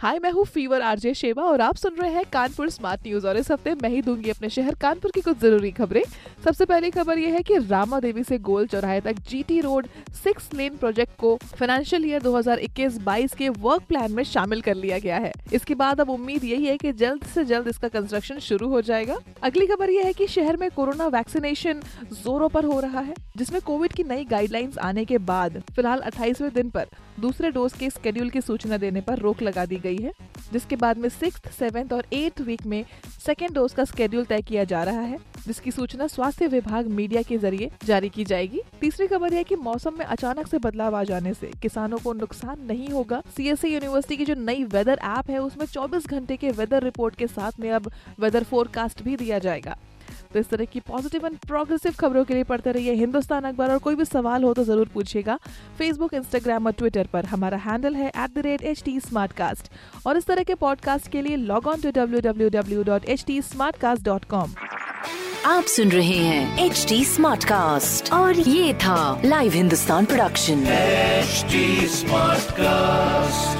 हाय मैं हूँ fever RJ शेवा और आप सुन रहे हैं कानपुर स्मार्ट न्यूज़ और इस हफ़्ते मैं ही दूँगी अपने शहर कानपुर की कुछ ज़रूरी खबरें। सबसे पहली खबर ये है कि रामा देवी से गोल चौराहे तक GT road six lane project को फाइनेंशियल ईयर 2021-22 के वर्क प्लान में शामिल कर लिया गया है। इसके बाद अब उम्मीद यही है की जल्द ऐसी जल्द इसका कंस्ट्रक्शन शुरू हो जाएगा। अगली खबर यह है की शहर में कोरोना वैक्सीनेशन जोरों पर हो रहा है, जिसमें कोविड की नई गाइडलाइंस आने के बाद, फ़िलहाल 28वें दिन पर दूसरे डोज के स्केड्यूल की सूचना देने पर रोक लगा दी गई है, जिसके बाद में सिक्स सेवेंथ और एट्थ वीक में सेकेंड डोज का स्केड्यूल तय किया जा रहा है, जिसकी सूचना स्वास्थ्य विभाग मीडिया के ज़रिए जारी की जाएगी। तीसरी खबर है कि मौसम में अचानक से बदलाव आ जाने से किसानों को नुकसान नहीं होगा। सीएससी यूनिवर्सिटी की जो नई वेदर ऐप है, उसमें 24 घंटे के वेदर रिपोर्ट के साथ में अब वेदर फोरकास्ट भी दिया जाएगा। तो इस तरह की पॉजिटिव एंड प्रोग्रेसिव खबरों के लिए पढ़ते रहिए हिंदुस्तान अखबार और कोई भी सवाल हो तो ज़रूर पूछिएगा। फेसबुक इंस्टाग्राम और ट्विटर पर हमारा हैंडल है at the rate H T और इस तरह के पॉडकास्ट के लिए log on to W W W dot H T Smartcast dot com आप सुन रहे हैं एच डी स्मार्ट कास्ट और ये था live Hindustan production HD Smartcast.